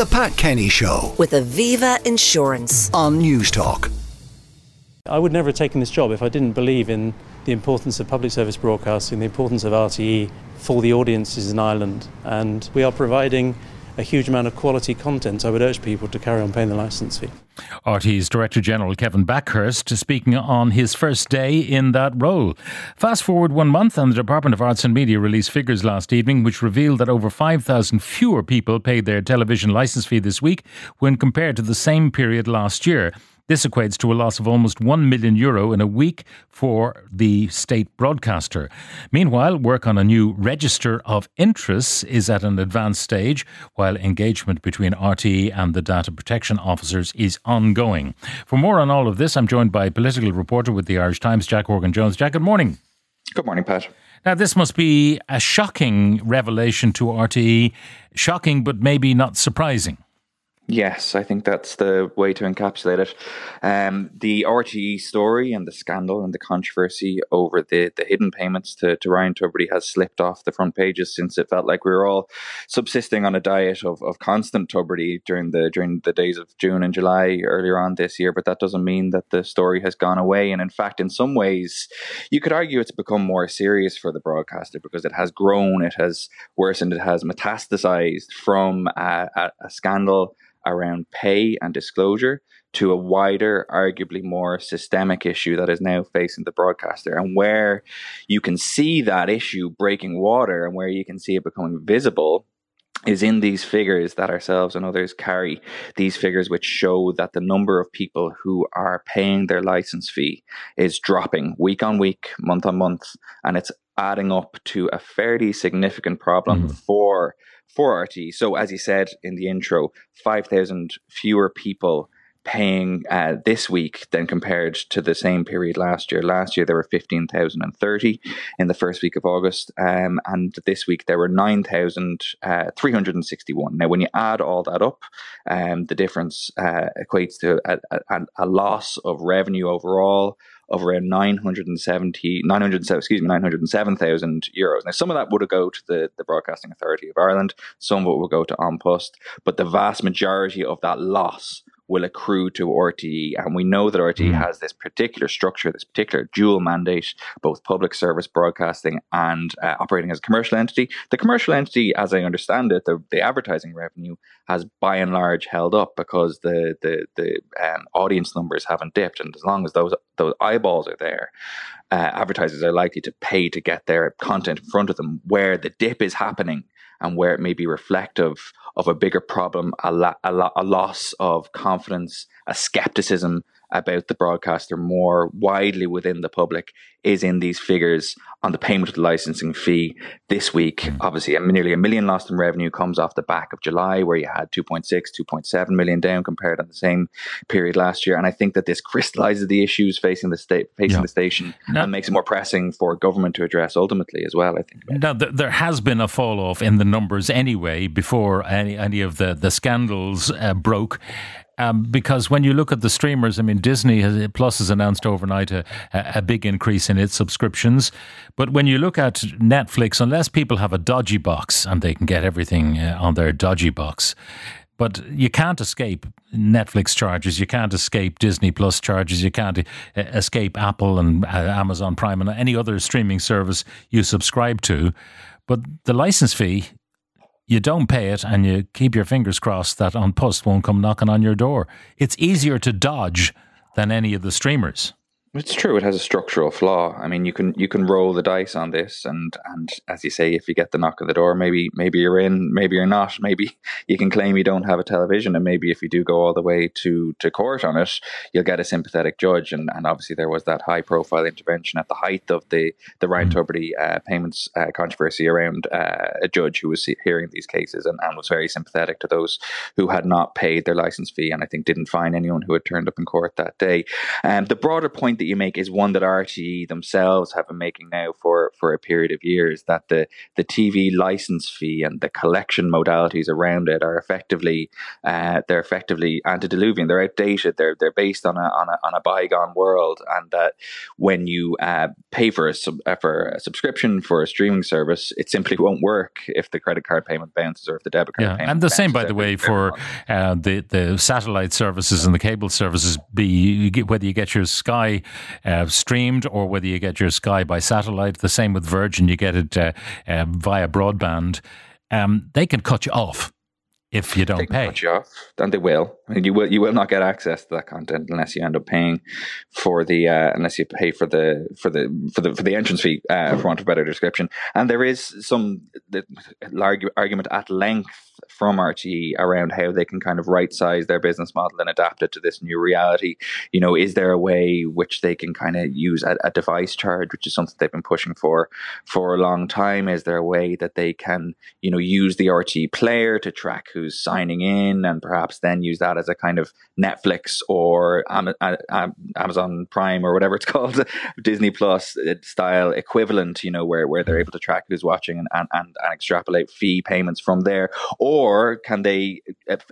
The Pat Kenny Show with Aviva Insurance. on Newstalk. I would never have taken this job if I didn't believe in the importance of public service broadcasting, the importance of RTE for the audiences in Ireland. And we are providing a huge amount of quality content. I would urge people to carry on paying the licence fee. RTE's Director General Kevin Bakhurst speaking on his first day in that role. Fast forward one month, and the Department of Arts and Media released figures last evening which revealed that over 5,000 fewer people paid their television licence fee this week when compared to the same period last year. This equates to a loss of almost 1 million euro in a week for the state broadcaster. Meanwhile, work on a new register of interests is at an advanced stage, while engagement between RTE and the data protection officers is ongoing. For more on all of this, I'm joined by political reporter with the Irish Times, Jack Horgan Jones. Jack, good morning. Good morning, Pat. Now, this must be a shocking revelation to RTE. Shocking, but maybe not surprising. Yes, I think that's the way to encapsulate it. Um, the RTE story and the scandal and the controversy over the, the hidden payments to, to Ryan Tubridy has slipped off the front pages since it felt like we were all subsisting on a diet of, of constant Tubridy during the during the days of June and July earlier on this year. But that doesn't mean that the story has gone away. And in fact, in some ways, you could argue it's become more serious for the broadcaster because it has grown, it has worsened, it has metastasized from a, a, a scandal around pay and disclosure to a wider, arguably more systemic issue that is now facing the broadcaster. And where you can see that issue breaking water and where you can see it becoming visible is in these figures that ourselves and others carry, these figures which show that the number of people who are paying their license fee is dropping week on week, month on month, and it's adding up to a fairly significant problem Mhm. for for RTE. So as you said in the intro, 5,000 fewer people paying uh, this week than compared to the same period last year. Last year there were 15,030 in the first week of August, um, and this week there were 9,361. now, when you add all that up, um, the difference uh, equates to a, a, a loss of revenue overall of around 970, 907, excuse me, 907,000 euros. Now, some of that would go to the, the Broadcasting Authority of Ireland, some of it will go to An Post, but the vast majority of that loss will accrue to RTE. And we know that RTE Mm. has this particular structure, this particular dual mandate, both public service broadcasting and uh, operating as a commercial entity. The commercial entity, as I understand it, the, the advertising revenue has by and large held up because the the, the um, audience numbers haven't dipped. And as long as those those eyeballs are there, uh, advertisers are likely to pay to get their content in front of them. Where the dip is happening and where it may be reflective of a bigger problem, a, a, lo- a loss of confidence, a skepticism about the broadcaster more widely within the public is in these figures on the payment of the licensing fee this week. Obviously, a, nearly a million lost in revenue comes off the back of July, where you had 2.6, 2.7 million down compared on the same period last year. And I think that this crystallizes the issues facing the state, facing Yeah. the station, Now- and makes it more pressing for government to address ultimately as well. I think. Now, th- there has been a fall off in the numbers anyway before any, any of the, the scandals uh, broke. Um, because when you look at the streamers, I mean, Disney has, Plus has announced overnight a, a big increase in its subscriptions. But when you look at Netflix, unless people have a dodgy box and they can get everything uh, on their dodgy box, but you can't escape Netflix charges. You can't escape Disney Plus charges. You can't uh, escape Apple and uh, Amazon Prime and any other streaming service you subscribe to. But the license fee, you don't pay it and you keep your fingers crossed that An Post won't come knocking on your door. It's easier to dodge than any of the streamers. It's true. It has a structural flaw. I mean, you can you can roll the dice on this, and and as you say, if you get the knock on the door, maybe maybe you're in, maybe you're not. Maybe you can claim you don't have a television, and maybe if you do go all the way to to court on it, you'll get a sympathetic judge. And and obviously there was that high profile intervention at the height of the the Ryan Tubridy uh, payments uh, controversy around uh, a judge who was hearing these cases and, and was very sympathetic to those who had not paid their license fee, and I think didn't find anyone who had turned up in court that day. Um, the broader point that you make is one that RTE themselves have been making now for, for a period of years. That the the TV license fee and the collection modalities around it are effectively uh, they're effectively antediluvian. They're outdated. They're they're based on a on a, on a bygone world, and that when you uh, pay for a sub, uh, for a subscription for a streaming service, it simply won't work if the credit card payment bounces or if the debit card yeah. payment. And the same, by the way, for uh, the the satellite services and the cable services. Be you get, whether you get your Sky uh, streamed or whether you get your Sky by satellite. The same with Virgin, you get it uh, uh, via broadband. Um, they can cut you off if you don't can pay. cut you off, and they will. I mean, you will you will not get access to that content unless you end up paying for the uh, unless you pay for the for the for the for the entrance fee, uh, for want of a better description. And there is some argument at length from RTE around how they can kind of right size their business model and adapt it to this new reality. You know, is there a way which they can kind of use a, a device charge, which is something they've been pushing for for a long time? Is there a way that they can you know use the RTE player to track who's signing in and perhaps then use that as a kind of Netflix or uh, Amazon Prime or whatever it's called, Disney Plus uh, style equivalent, you know, where, where they're able to track who's watching and, and, and, and extrapolate fee payments from there? Or can they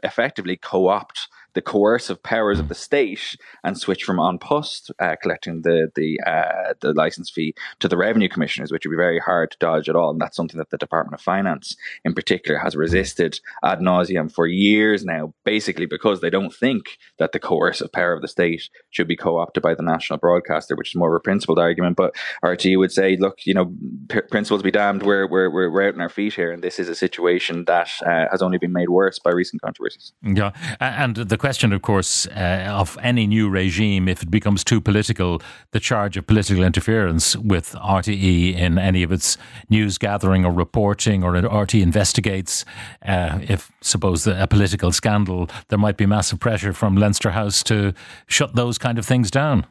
effectively co opt the coercive powers of the state and switch from An Post uh, collecting the the uh, the license fee to the revenue commissioners, which would be very hard to dodge at all. And that's something that the Department of Finance, in particular, has resisted ad nauseum for years now, basically because they don't think that the coercive power of the state should be co-opted by the national broadcaster, which is more of a principled argument. But RTE would say, look, you know, p- principles be damned, we're, we're, we're, we're out on our feet here, and this is a situation that uh, has only been made worse by recent controversies. Yeah, and the question, of course, uh, of any new regime, if it becomes too political, the charge of political interference with RTE in any of its news gathering or reporting, or RTE investigates, uh, if suppose a political scandal, there might be massive pressure from Leinster House to shut those kind of things down.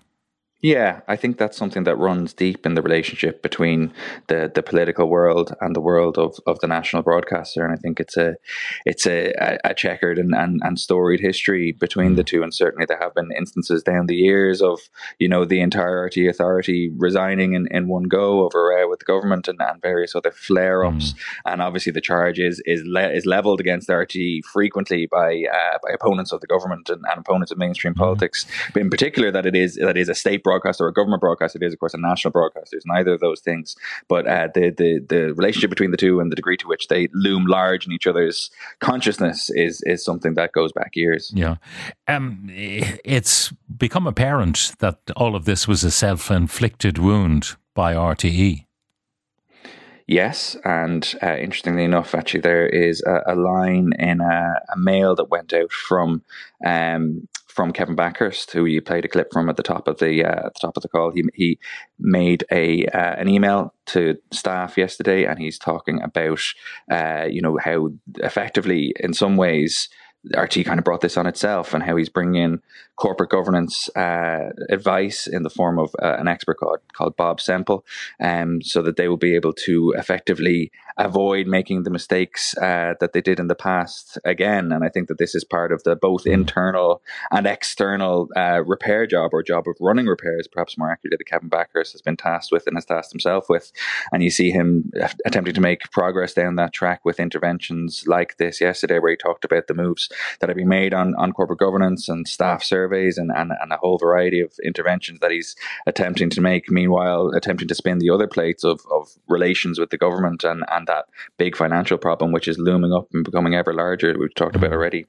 Yeah, I think that's something that runs deep in the relationship between the, the political world and the world of, of the national broadcaster, and I think it's a it's a, a checkered and, and, and storied history between the two, and certainly there have been instances down the years of you know the entire RTE authority resigning in, in one go over uh, with the government and, and various other flare ups, and obviously the charge is is le- is leveled against RTE frequently by uh, by opponents of the government and, and opponents of mainstream politics, but in particular that it is that is a state broadcaster or a government broadcaster. It is, of course, a national broadcaster. It's neither of those things. But uh, the, the the relationship between the two and the degree to which they loom large in each other's consciousness is is something that goes back years. Yeah. Um, it's become apparent that all of this was a self inflicted wound by. RTE. Yes, and uh, interestingly enough, actually, there is a, a line in a, a mail that went out from um, from Kevin Bakhurst, who you played a clip from at the top of the uh, at the top of the call. He he made a uh, an email to staff yesterday, and he's talking about uh, you know how effectively, in some ways. RTE kind of brought this on itself, and how he's bringing in corporate governance uh, advice in the form of uh, an expert called, called Bob Semple, um, so that they will be able to effectively avoid making the mistakes uh, that they did in the past again. And I think that this is part of the both internal and external uh, repair job or job of running repairs, perhaps more accurately, that Kevin Bakhurst has been tasked with and has tasked himself with. And you see him attempting to make progress down that track with interventions like this yesterday, where he talked about the moves that have been made on, on corporate governance and staff surveys and, and, and a whole variety of interventions that he's attempting to make. Meanwhile, attempting to spin the other plates of, of relations with the government and, and that big financial problem, which is looming up and becoming ever larger, we've talked about mm-hmm. already.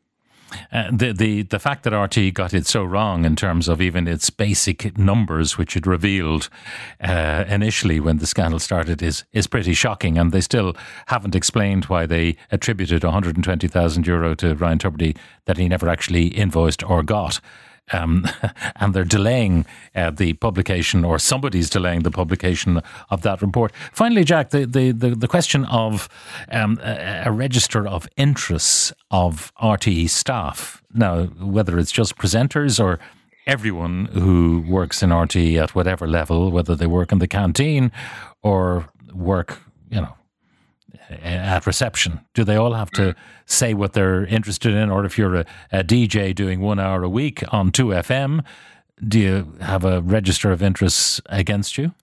Uh, the the the fact that RTE got it so wrong in terms of even its basic numbers, which it revealed uh, initially when the scandal started, is is pretty shocking, and they still haven't explained why they attributed 120,000 euro to Ryan Tubridy that he never actually invoiced or got. Um, and they're delaying uh, the publication, or somebody's delaying the publication of that report. Finally, Jack, the the the, the question of um, a, a, register of interests of RTE staff. Now, whether it's just presenters or everyone who works in RTE at whatever level, whether they work in the canteen or work, you know, at reception? Do they all have to mm. say what they're interested in? Or if you're a, a, DJ doing one hour a week on 2FM, do you have a register of interests against you?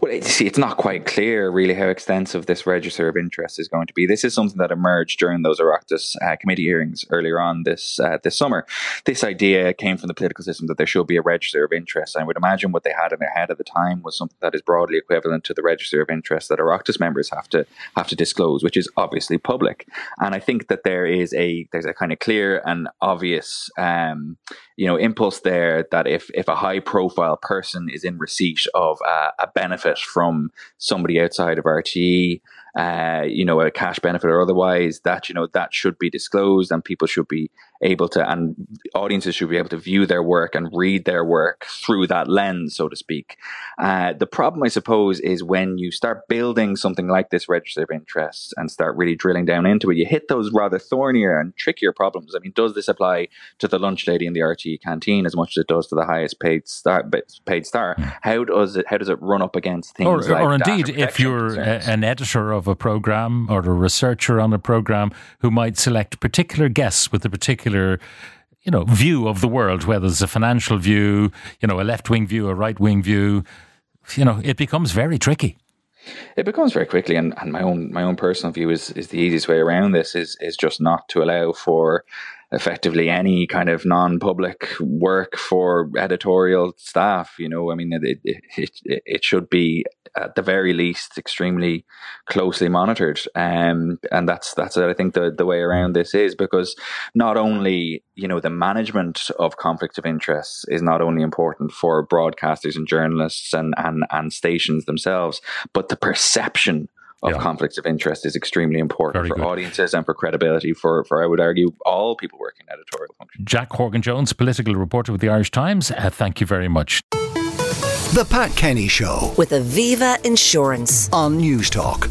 Well, you see, it's not quite clear really how extensive this register of interest is going to be. This is something that emerged during those Oireachtas uh, committee hearings earlier on this uh, this summer. This idea came from the political system that there should be a register of interest. I would imagine what they had in their head at the time was something that is broadly equivalent to the register of interest that Oireachtas members have to have to disclose, which is obviously public. And I think that there is a there's a kind of clear and obvious um, you know impulse there that if if a high profile person is in receipt of a benefit from somebody outside of RTE uh, you know, a cash benefit or otherwise, that you know that should be disclosed, and people should be able to, and audiences should be able to view their work and read their work through that lens, so to speak. Uh, the problem, I suppose, is when you start building something like this register of interests and start really drilling down into it, you hit those rather thornier and trickier problems. I mean, does this apply to the lunch lady in the RTE canteen as much as it does to the highest paid star? Paid star? Hmm. How does it? How does it run up against things? Or, like or indeed, if you're a, an editor of a program or a researcher on a program who might select particular guests with a particular you know view of the world whether it's a financial view you know a left wing view a right wing view you know it becomes very tricky. It becomes very quickly and, and my own my own personal view is is the easiest way around this is is just not to allow for effectively any kind of non-public work for editorial staff. You know, I mean, it, it, it, it should be at the very least extremely closely monitored. Um, and that's, that's, I think the, the way around this is because not only, you know, the management of conflicts of interest is not only important for broadcasters and journalists and, and, and stations themselves, but the perception of yeah. conflicts of interest is extremely important Very for good. audiences and for credibility for, for, I would argue, all people working in editorial functions. Jack Horgan Jones, political reporter with the Irish Times, uh, thank you very much. The Pat Kenny Show with Aviva Insurance on Newstalk.